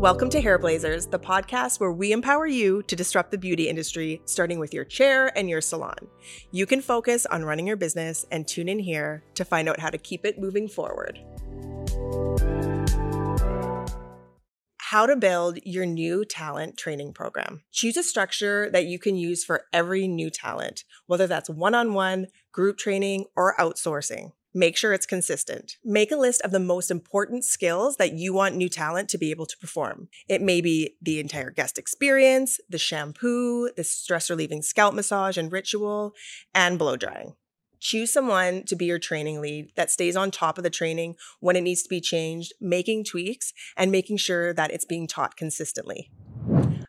Welcome to Hair Blazers, the podcast where we empower you to disrupt the beauty industry, starting with your chair and your salon. You can focus on running your business and tune in here to find out how to keep it moving forward. How to build your new talent training program. Choose a structure that you can use for every new talent, whether that's one on one, group training, or outsourcing. Make sure it's consistent. Make a list of the most important skills that you want new talent to be able to perform. It may be the entire guest experience, the shampoo, the stress relieving scalp massage and ritual, and blow drying. Choose someone to be your training lead that stays on top of the training when it needs to be changed, making tweaks, and making sure that it's being taught consistently.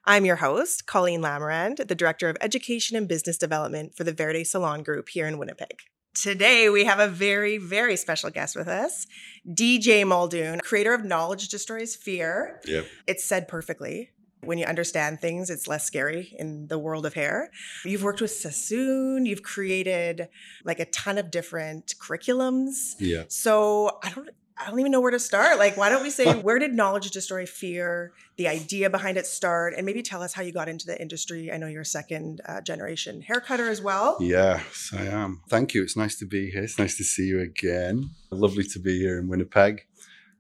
I'm your host, Colleen Lamarand, the Director of Education and Business Development for the Verde Salon Group here in Winnipeg. Today, we have a very, very special guest with us, DJ Muldoon, creator of Knowledge Destroys Fear. Yep. It's said perfectly. When you understand things, it's less scary in the world of hair. You've worked with Sassoon, you've created like a ton of different curriculums. Yeah. So I don't I don't even know where to start. Like, why don't we say where did knowledge destroy fear, the idea behind it start, and maybe tell us how you got into the industry. I know you're a second uh, generation hair cutter as well. Yes, I am. Thank you. It's nice to be here. It's nice to see you again. Lovely to be here in Winnipeg.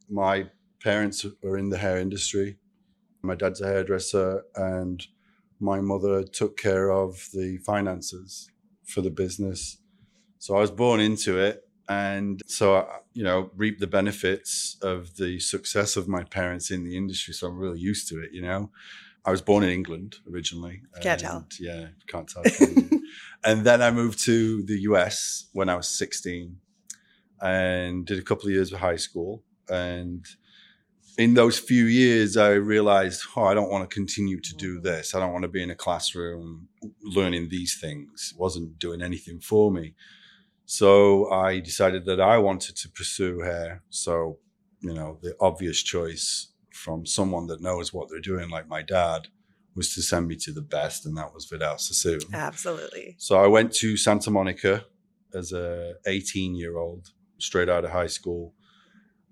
My parents are in the hair industry. My dad's a hairdresser, and my mother took care of the finances for the business. So I was born into it and so I, you know reap the benefits of the success of my parents in the industry so i'm really used to it you know? I was born in england originally can't tell. yeah can't tell. And then i moved to the us when i was 16 and did a couple of years of high school. And in those few years i realized oh i don't want to continue to do mm. this. I don't want to be in a classroom learning these things. It wasn't doing anything for me so I decided that I wanted to pursue hair. So, you know, the obvious choice from someone that knows what they're doing, like my dad, was to send me to the best, and that was Vidal Sassoon. Absolutely. So I went to Santa Monica as a 18 year old, straight out of high school,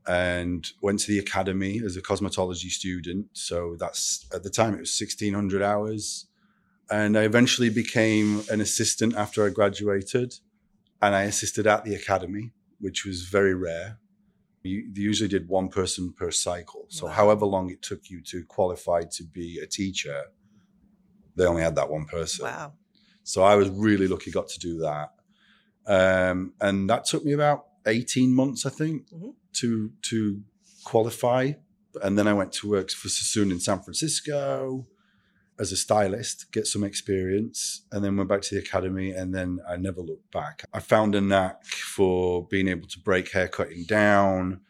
and went to the academy as a cosmetology student. So that's at the time it was 1600 hours, and I eventually became an assistant after I graduated and I assisted at the academy, which was very rare. You, they usually did one person per cycle. So, wow. however long it took you to qualify to be a teacher, they only had that one person. Wow. So, I was really lucky, got to do that. Um, and that took me about 18 months, I think, mm-hmm. to, to qualify. And then I went to work for Sassoon in San Francisco as a stylist, get some experience, and then went back to the academy. And then I never looked back. I found a knack for being able to break hair cutting down.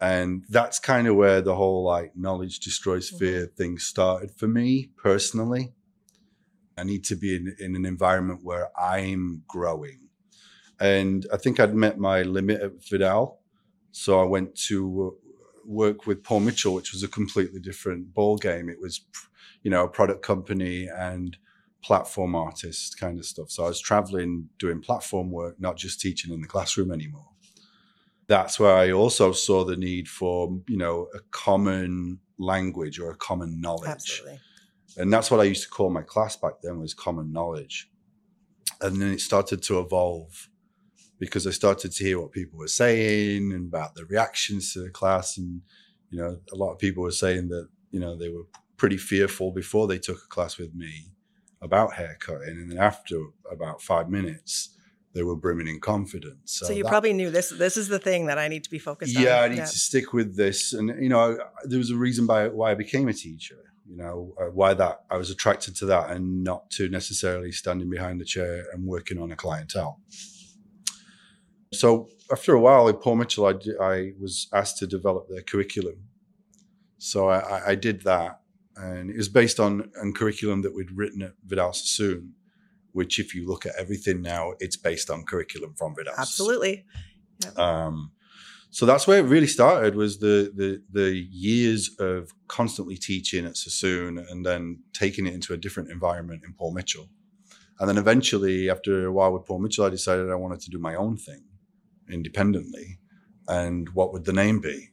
And that's kind of where the whole like knowledge destroys mm-hmm. fear mm-hmm. thing started for me personally. I need to be in, in an environment where I'm growing. And I think I'd met my limit at Vidal. So I went to work with Paul Mitchell, which was a completely different ball game. It was you know, a product company and platform artist kind of stuff. So I was traveling doing platform work, not just teaching in the classroom anymore. That's where I also saw the need for, you know, a common language or a common knowledge. Absolutely. And that's what I used to call my class back then was common knowledge. And then it started to evolve because I started to hear what people were saying and about the reactions to the class. And, you know, a lot of people were saying that, you know, they were pretty fearful before they took a class with me about haircutting. And then after about five minutes, they were brimming in confidence. So, so you that, probably knew this. This is the thing that I need to be focused yeah, on. Yeah, I need yeah. to stick with this. And you know, there was a reason by why I became a teacher. You know, uh, why that I was attracted to that, and not to necessarily standing behind the chair and working on a clientele. So after a while at Paul Mitchell, I, I was asked to develop their curriculum. So I, I did that, and it was based on a curriculum that we'd written at Vidal Sassoon, which, if you look at everything now, it's based on curriculum from Vidal. Absolutely. Yep. Um, so that's where it really started was the, the the years of constantly teaching at Sassoon and then taking it into a different environment in Paul Mitchell. And then eventually, after a while with Paul Mitchell, I decided I wanted to do my own thing independently. And what would the name be?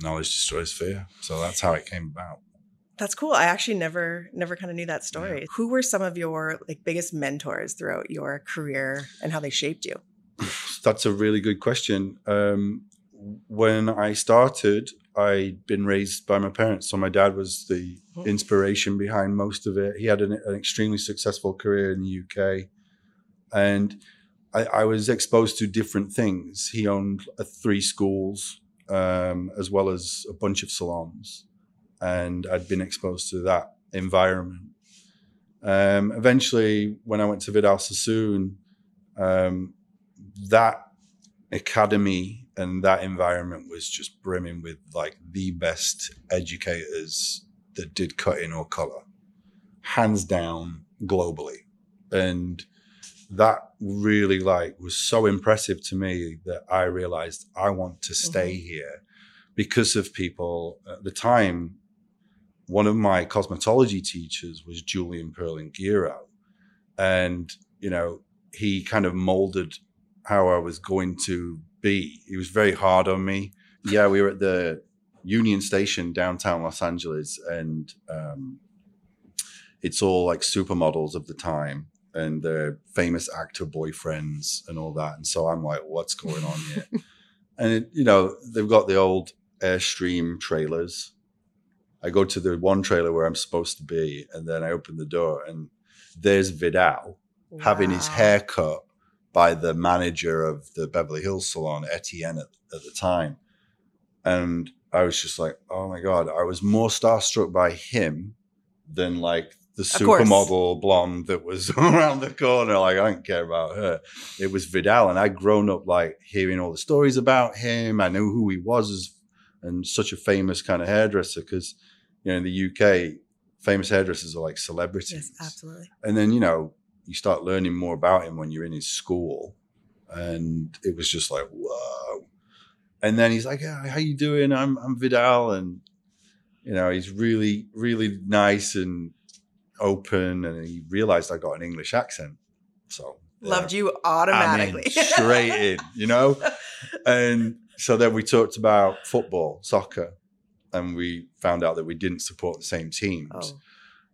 knowledge destroys fear. So that's how it came about. That's cool. I actually never never kind of knew that story. Yeah. Who were some of your like biggest mentors throughout your career and how they shaped you? That's a really good question. Um, when I started, I'd been raised by my parents. So my dad was the hmm. inspiration behind most of it. He had an, an extremely successful career in the UK. And I, I, was exposed to different things. He owned uh, three schools um, as well as a bunch of salons and I'd been exposed to that environment. Um, eventually, when I went to Vidal Sassoon, um, that academy and that environment was just brimming with like the best educators that did cutting or color, hands down globally, and that really like was so impressive to me that I realized I want to stay mm-hmm. here because of people at the time one of my cosmetology teachers was Julian Perlin-Giro. And, you know, he kind of molded how I was going to be. He was very hard on me. Yeah, we were at the Union Station downtown Los Angeles, and um, it's all like supermodels of the time and their famous actor boyfriends and all that. And so I'm like, what's going on here? and, it, you know, they've got the old Airstream trailers I go to the one trailer where I'm supposed to be, and then I open the door, and there's Vidal wow. having his hair cut by the manager of the Beverly Hills salon, Etienne, at, at the time. And I was just like, oh my God, I was more starstruck by him than like the supermodel blonde that was around the corner. Like, I don't care about her. It was Vidal. And I'd grown up like hearing all the stories about him. I knew who he was as and such a famous kind of hairdresser because you know in the UK famous hairdressers are like celebrities. Yes, absolutely. And then you know you start learning more about him when you're in his school, and it was just like whoa. And then he's like, yeah, "How you doing? I'm I'm Vidal," and you know he's really really nice and open, and he realized I got an English accent, so loved you automatically, I mean, straight in, you know. And so then we talked about football, soccer, and we found out that we didn't support the same teams. Oh.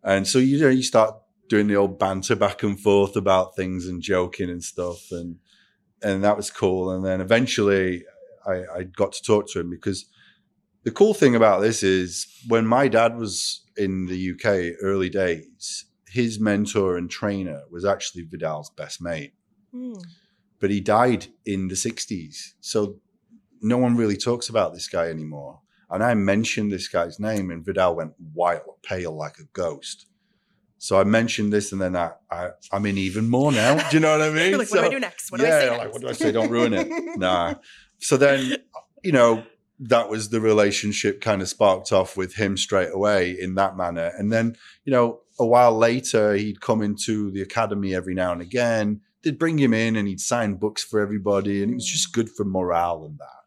And so you know you start doing the old banter back and forth about things and joking and stuff, and and that was cool. And then eventually I, I got to talk to him because the cool thing about this is when my dad was in the UK early days, his mentor and trainer was actually Vidal's best mate. Mm. But he died in the 60s. So no one really talks about this guy anymore. And I mentioned this guy's name, and Vidal went wild, pale like a ghost. So I mentioned this, and then I, I am in even more now. Do you know what I mean? like, so, what do I do next? What do I say like, what do I say? Don't ruin it. nah. So then, you know, that was the relationship kind of sparked off with him straight away in that manner. And then, you know, a while later, he'd come into the academy every now and again. They'd bring him in, and he'd sign books for everybody, and it was just good for morale and that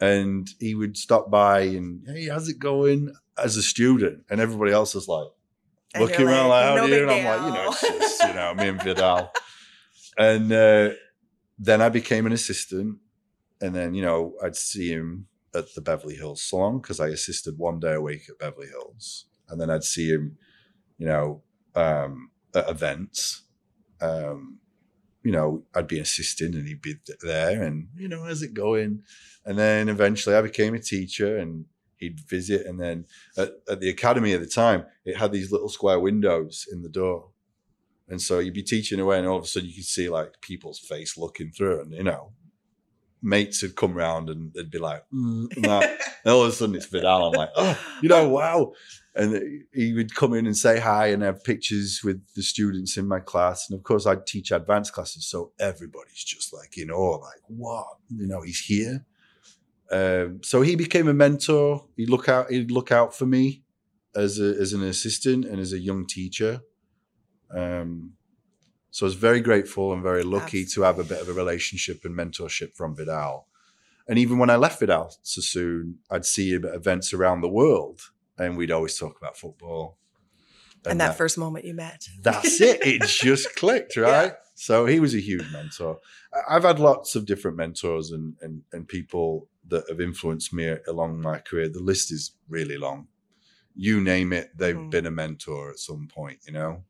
and he would stop by and hey, how's it going? as a student, and everybody else is like looking around like, how no do you? And I'm like, you know, it's just you know me and Vidal, and uh, then I became an assistant, and then you know I'd see him at the Beverly Hills salon because I assisted one day a week at Beverly Hills, and then I'd see him, you know, um, at events. Um, you know, I'd be assisting and he'd be there and, you know, how's it going? And then eventually I became a teacher and he'd visit. And then at, at, the academy at the time, it had these little square windows in the door. And so you'd be teaching away and all of a sudden you could see like people's face looking through and, you know, mates would come around and they'd be like, mm, and, and all of a sudden it's Vidal. I'm like, oh, you know, wow and he would come in and say hi and have pictures with the students in my class. And of course, I'd teach advanced classes, so everybody's just like, you know, like what, you know, he's here. Um, so he became a mentor. He'd look out. He'd look out for me as a, as an assistant and as a young teacher. Um, so I was very grateful and very lucky Absolutely. to have a bit of a relationship and mentorship from Vidal. And even when I left Vidal Sassoon, I'd see him at events around the world and we'd always talk about football. And, and that, that, first moment you met. That's it. It just clicked, right? Yeah. So he was a huge mentor. I've had lots of different mentors and, and, and people that have influenced me along my career. The list is really long. You name it, they've Mhm. been a mentor at some point. You know,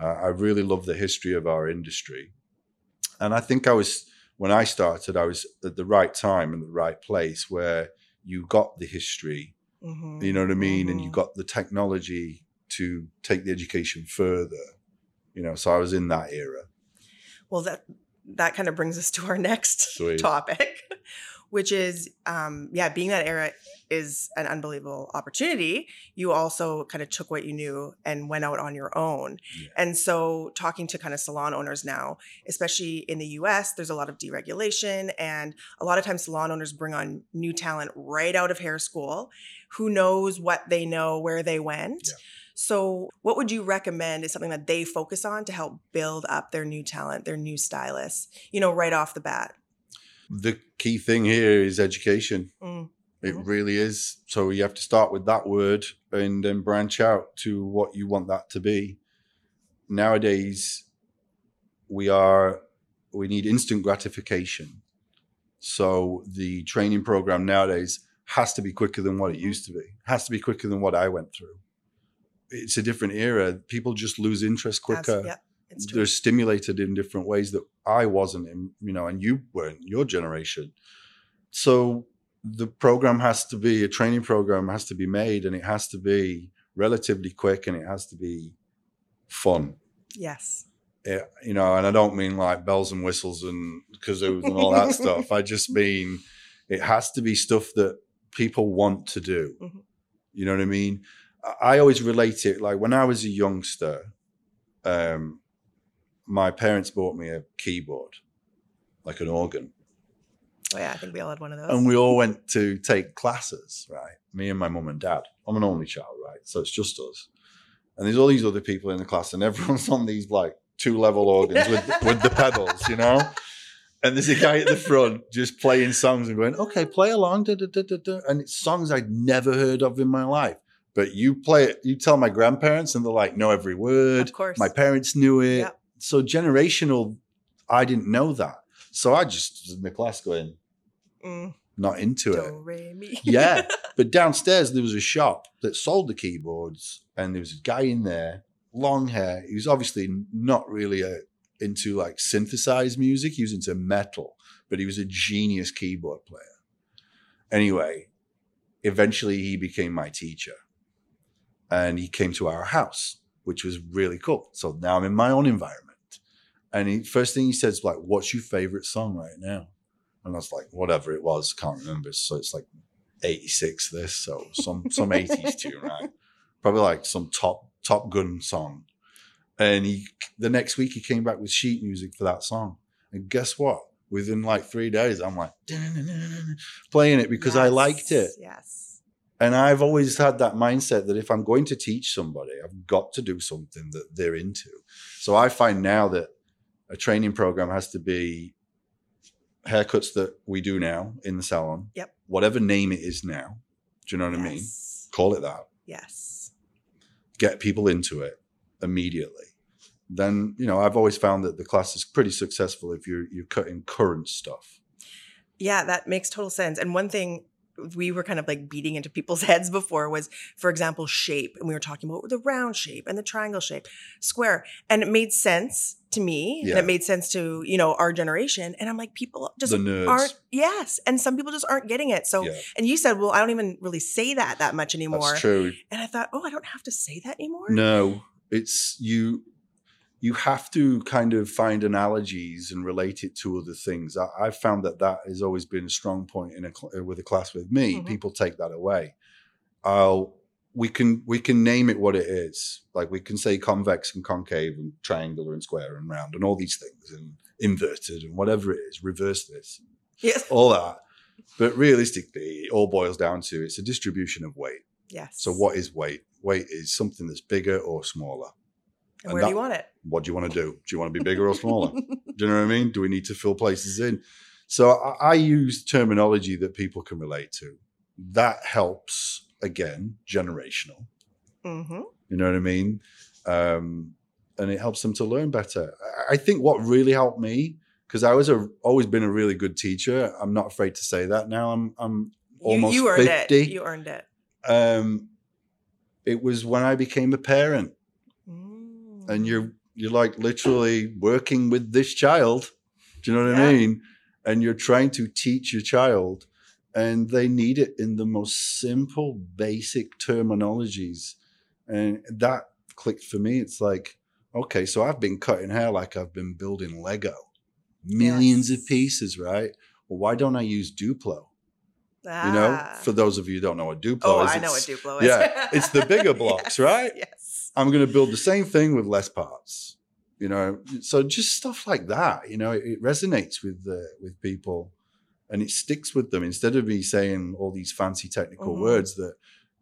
uh, I really love the history of our industry, and I think I was when I started, I was at the right time and the right place where you got the history Mhm. you know what I mean? And you Mhm. got the technology to take the education further. You know, so I was in that era. Well, that that kind of brings us to our next Sweet. topic, which is, um, yeah, being that era is an unbelievable opportunity. You also kind of took what you knew and went out on your own. Yeah. And so, talking to kind of salon owners now, especially in the US, there's a lot of deregulation, and a lot of times salon owners bring on new talent right out of hair school. Who knows what they know, where they went? Yeah. So, what would you recommend is something that they focus on to help build up their new talent, their new stylists, you know, right off the bat? The key thing here is education. Mm. It Mhm. really is. So you have to start with that word and then branch out to what you want that to be. Nowadays, we are we need instant gratification. So the training program nowadays has to be quicker than what it used to be. Has to be quicker than what I went through. It's a different era. People just lose interest quicker yeah, it's true. They're stimulated in different ways that I wasn't in, you know, and you weren't, your generation. So the program has to be a training program has to be made and it has to be relatively quick and it has to be fun. Yes. Yeah, you know, and I don't mean like bells and whistles and kazoos and all that stuff. I just mean it has to be stuff that people want to do. Mhm. You know what I mean? I- I always relate it like when I was a youngster, um, my parents bought me a keyboard, like an organ, Oh, yeah, I think we all had one of those. and we all went to take classes, right? Me and my mum and dad. I'm an only child, right? So it's just us. And there's all these other people in the class, and everyone's on these like two level organs with with the pedals, you know. And there's a guy at the front just playing songs and going, "Okay, play along," da, da, da, and it's songs I'd never heard of in my life. But you play it, you tell my grandparents, and they're like, know every word. of course. My parents knew it. Yeah. So generational, I didn't know that. So I just was in the class going, Mm, not into it. do, re, mi. Yeah. But downstairs there was a shop that sold the keyboards, and there was a guy in there, long hair. He was obviously not really a, into like synthesized music. He was into metal, but he was a genius keyboard player. Anyway, eventually he became my teacher, and he came to our house, which was really cool. So now I'm in my own environment. And he, first thing he says, like, "What's your favorite song right now?" And I was like, "Whatever it was, can't remember." So it's like 86 this so some some 80s tune right probably like some top top gun song and he the next week he came back with sheet music for that song and guess what within like three days i'm like playing it because i liked it Yes, Yes. and i've always had that mindset that if i'm going to teach somebody i've got to do something that they're into so i find now that a training program has to be haircuts that we do now in the salon Yep. whatever name it is now do you know what i mean Yes. call it that Yes. get people into it immediately then you know i've always found that the class is pretty successful if you're you're cutting current stuff Yeah, that makes total sense. And one thing we were kind of like beating into people's heads before was, for example, shape. And we were talking about the round shape and the triangle shape, square. And it made sense to me. And it made sense to, you know, our generation. And I'm like, people just aren't, yes. And some people just aren't getting it. So, yeah and you said, well, I don't even really say that that much anymore. that's true And I thought, oh, I don't have to say that anymore. no it's you you have to kind of find analogies and relate it to other things. I, i've found that that has always been a strong point in a cl- with a class with me. Mhm. people take that away. I'll we can we can name it what it is. Like we can say convex and concave and triangular and square and round and all these things and inverted and whatever it is reverse this Yes. all that. But realistically it all boils down to it's a distribution of weight. Yes. so what is weight? Weight is something that's bigger or smaller And where do you want it? what do you want to do? Do you want to be bigger or smaller? do you know what I mean? Do we need to fill places in? So I, I use terminology that people can relate to. That helps again, generational. hmm You know what I mean? Um, and it helps them to learn better. I- think what really helped me because I was a always been a really good teacher. I'm not afraid to say that now. I'm I'm almost you earned 50. it. You earned it. um, it was when I became a parent. And you're you're like literally working with this child. Do you know what I mean? And you're trying to teach your child, and they need it in the most simple, basic terminologies, and that clicked for me. It's like, okay, so I've been cutting hair like I've been building Lego, millions Yes. of pieces, right? Well, why don't I use Duplo? You know, Ah. for those of you who don't know what Duplo oh, is, I know what Duplo is. yeah, it's the bigger blocks, Yes, right? Yes. I'm going to build the same thing with less parts. You know, so just stuff like that. You know, it, it resonates with uh, with people, and it sticks with them. Instead of me saying all these fancy technical Mhm. words that,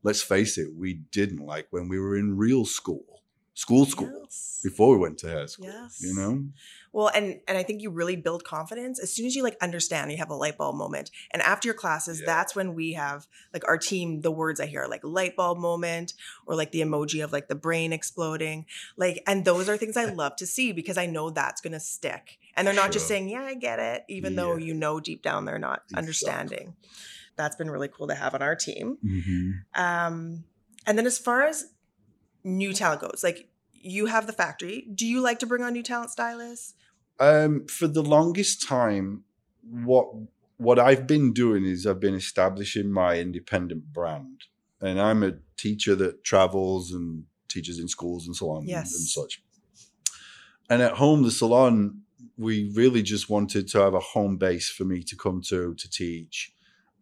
let's face it, we didn't like when we were in real school, school, school Yes. before we went to high school. Yes. You know, Well, and and I think you really build confidence as soon as you like understand. You have a light bulb moment, and after your classes, Yeah. that's when we have like our team. The words I hear are like light bulb moment, or like the emoji of like the brain exploding. Like, and those are things I love to see because I know that's gonna stick. And they're not just saying, "Yeah, I get it," even though you know deep down they're not Exactly. understanding. That's been really cool to have on our team. Mm-hmm. Um, and then as far as new talent goes, like you have the factory. Do you like to bring on new talent stylists? Um, for the longest time, what what I've been doing is I've been establishing my independent brand, and I'm a teacher that travels and teaches in schools and so on Yes. and such. And at home, the salon, we really just wanted to have a home base for me to come to to teach,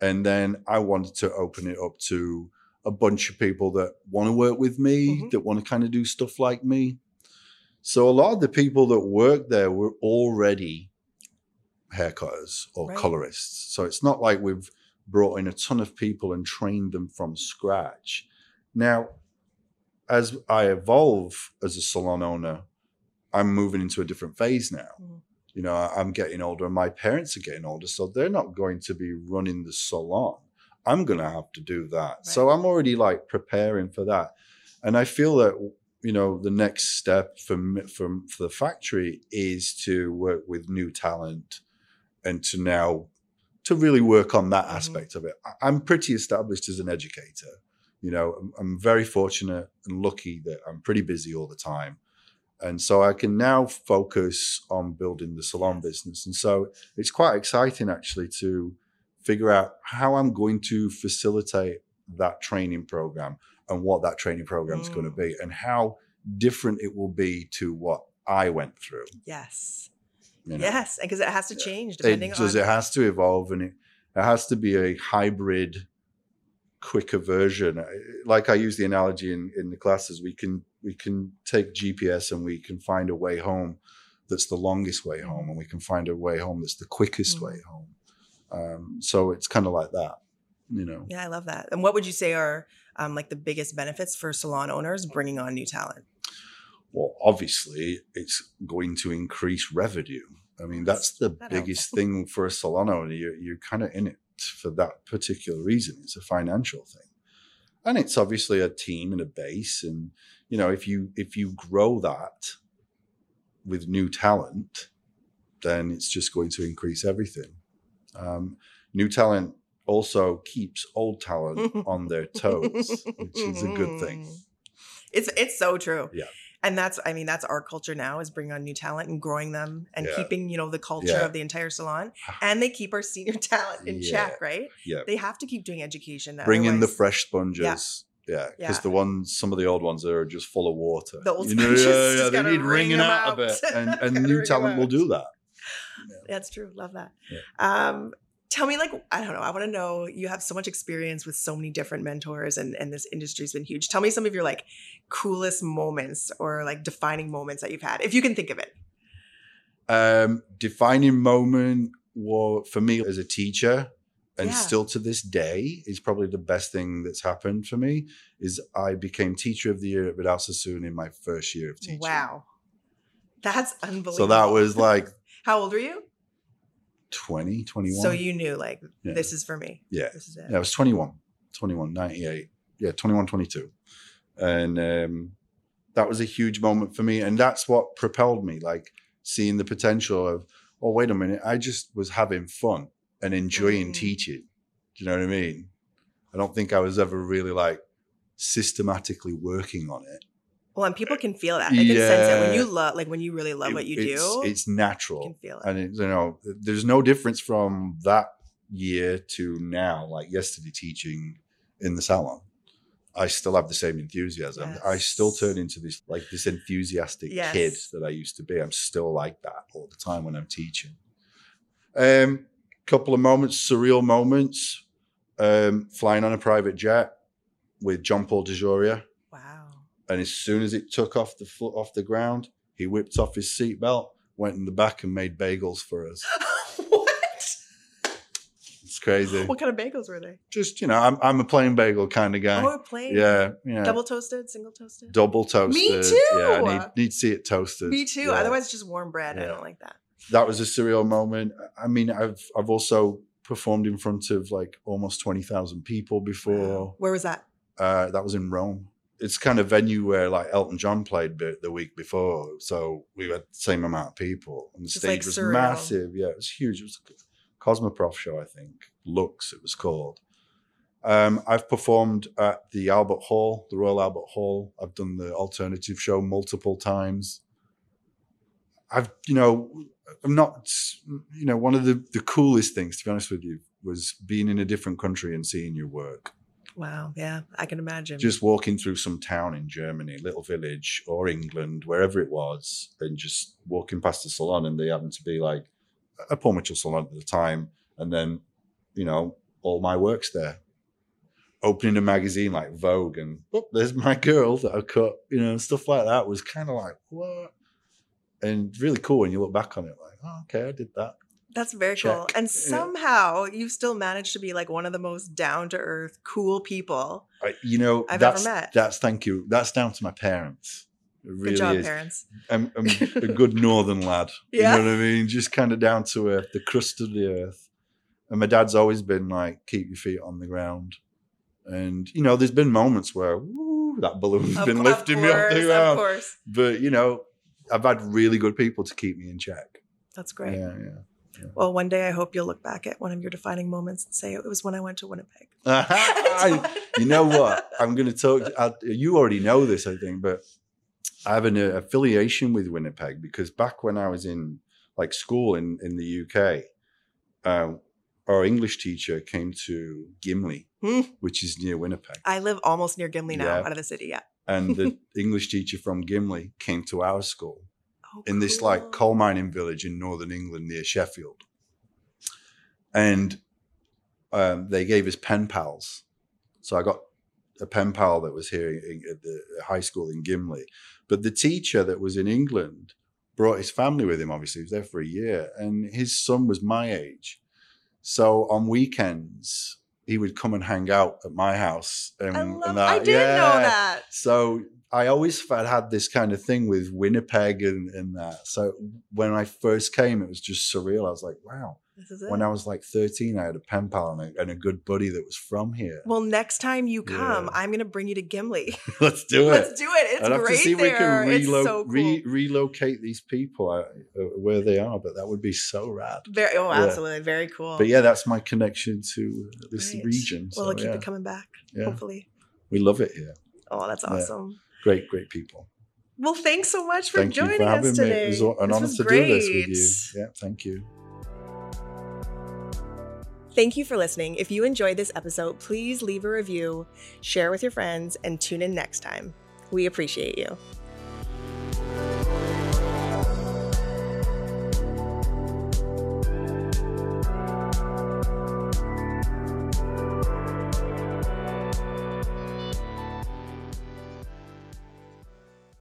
and then I wanted to open it up to a bunch of people that want to work with me, Mhm. that want to kind of do stuff like me. So a lot of the people that work there were already haircutters or Right. colorists. So it's not like we've brought in a ton of people and trained them from scratch. Now, as I evolve as a salon owner, I'm moving into a different phase now. Mhm. You know, I'm getting older and my parents are getting older, so they're not going to be running the salon. I'm going to have to do that. So I'm already like preparing for that. And I feel that you know the next step for me, for, the factory is to work with new talent and to now to really work on that Mhm. aspect of it. I'm pretty established as an educator. You know, I'm, I'm very fortunate and lucky that I'm pretty busy all the time. And so I can now focus on building the salon business. And so it's quite exciting actually to figure out how I'm going to facilitate that training program and what that training program is going to Mm. be and how different it will be to what I went through. Yes. you know? Yes, because it has to change It depending does. on. It has to evolve, and it, it has to be a hybrid, quicker version. Like I use the analogy in, in the classes, we can we can take GPS and we can find a way home that's the longest way home, and we can find a way home that's the quickest Mhm. way home. Um, so it's kind of like that, you know. yeah, I love that. And what would you say are um, like the biggest benefits for salon owners bringing on new talent? Well, obviously, it's going to increase revenue. I mean, that's the That biggest helps. thing for a salon owner. You're, you're kind of in it for that particular reason. It's a financial thing, and it's obviously a team and a base. And you know, if you if you grow that with new talent, then it's just going to increase everything. Um, new talent also keeps old talent on their toes, which is a good thing. It's it's so true. Yeah. And that's I mean that's our culture now is bringing on new talent and growing them and Yeah. keeping you know the culture Yeah. of the entire salon and they keep our senior talent in Yeah. check right Yeah. they have to keep doing education bring in the fresh sponges. Yeah, because Yeah. the ones, some of the old ones are just full of water. The old You know, sponges, yeah, yeah, they need wring wringing them out, a bit, and, and new talent will do that. That's true. Love that. Um, tell me, like, I don't know. I want to know. You have so much experience with so many different mentors, and and this industry's been huge. Tell me some of your like coolest moments or like defining moments that you've had, if you can think of it. Um, defining moment wa- for me as a teacher, and Yeah. still to this day, is probably the best thing that's happened for me. Is I became teacher of the year at Vidal Sassoon in my first year of teaching. Wow, that's unbelievable. So that was like how old were you? 20, 21. So you knew like Yeah. this is for me. Yeah. This is it. Yeah, I was 21, 21, 98. Yeah, 21, 22. And um, that was a huge moment for me. And that's what propelled me, like seeing the potential of oh, wait a minute, I just was having fun and enjoying Mm. teaching. Do you know what I mean? I don't think I was ever really like systematically working on it. Well, and people can feel that. They can sense it when you love, like when you really love It- what you it's, do. It's you natural. can feel it. and it, you know there's no difference from that year to now like yesterday teaching in the salon i still have the same enthusiasm i still turn into this like this enthusiastic Yes. kid that i used to be i'm still like that all the time when i'm teaching um couple of moments surreal moments um flying on a private jet with john paul DeJoria. And as soon as it took off the foot off the ground he whipped off his seatbelt went in the back and made bagels for us what? It's crazy. What kind of bagels were they? Just you know, I'm I'm a plain bagel kind of guy. Oh, plain. yeah, yeah. Double toasted, single toasted. double toasted. Me Yeah, too. I need, need to see it toasted. Me too. Yeah. Otherwise, just warm bread. I don't like that. that was a surreal moment. I mean, I've I've also performed in front of like almost twenty thousand people before. Where was that? Uh, that was in Rome. It's kind of venue where like Elton John played the, the week before, so we had the same amount of people, and the Just, stage like, was surreal. massive. Yeah, it was huge. It was a Cosmoprof show, I think. Lux, it was called. Um, I've performed at the Albert Hall, the Royal Albert Hall. I've done the alternative show multiple times. I've, you know, I'm not, you know, one of the, the coolest things, to be honest with you, was being in a different country and seeing your work Wow. Yeah, I can imagine. just walking through some town in Germany, little village or England, wherever it was, and just walking past the salon, and they happened to be like a Paul Mitchell salon at the time, and then you know all my works there. Opening a magazine like Vogue, and oh, there's my girl that I cut, you know, stuff like that was kind of like what, and really cool when you look back on it, like oh, okay, I did that. That's very cool. Check. And Yeah. somehow you still managed to be like one of the most down to earth, cool people. I, you know, I've ever met. that's thank you. That's down to my parents. It really Good job, is. parents. I'm, I'm a good northern lad. Yeah. You know what I mean? Just kind of down to earth, the crust of the earth. And my dad's always been like, keep your feet on the ground. And, you know, there's been moments where woo, that balloon's Of been lifting me off course, the Of course. But, you know, I've had really good people to keep me in check. That's great. Yeah, yeah. Well, one day I hope you'll look back at one of your defining moments and say it was when I went to Winnipeg. I- you know what? I'm going to talk. I, you already know this, I think, but I have an uh, affiliation with Winnipeg because back when I was in like school in in the UK, um, our English teacher came to Gimli, Hmm. which is near Winnipeg, I live almost near Gimli now, Yeah. out of the city. Yeah. and the English teacher from Gimli came to our school Oh, in this like coal mining village in northern England near Sheffield. And um, they gave us pen pals. So I got a pen pal that was here in, at the high school in Gimli. But the teacher that was in England brought his family with him, obviously. He was there for a year. And his son was my age. So on weekends, he would come and hang out at my house. And, I and love. that. I didn't know that. So I always had had this kind of thing with Winnipeg and, and that. So when I first came, it was just surreal. I was like, wow. This is it. When I was like 13, I had a pen pal and a, and a good buddy that was from here. well, next time you come, Yeah. I'm going to bring you to Gimli. Let's do it. Let's do it. It's I'd great to see there. we can relo- so cool. re- relocate these people uh, where they are, but that would be so rad. very, oh, Yeah. absolutely. Very cool. But yeah, that's my connection to uh, this Right. region. well, I'll keep yeah, it coming back, hopefully. we love it here. Oh, that's awesome. Great, great people. Well, thanks so much for Thank you joining for having us me. today. It was an This honor was to do this with you. Yeah, thank you. Thank you for listening. If you enjoyed this episode, please leave a review, share with your friends, and tune in next time. We appreciate you.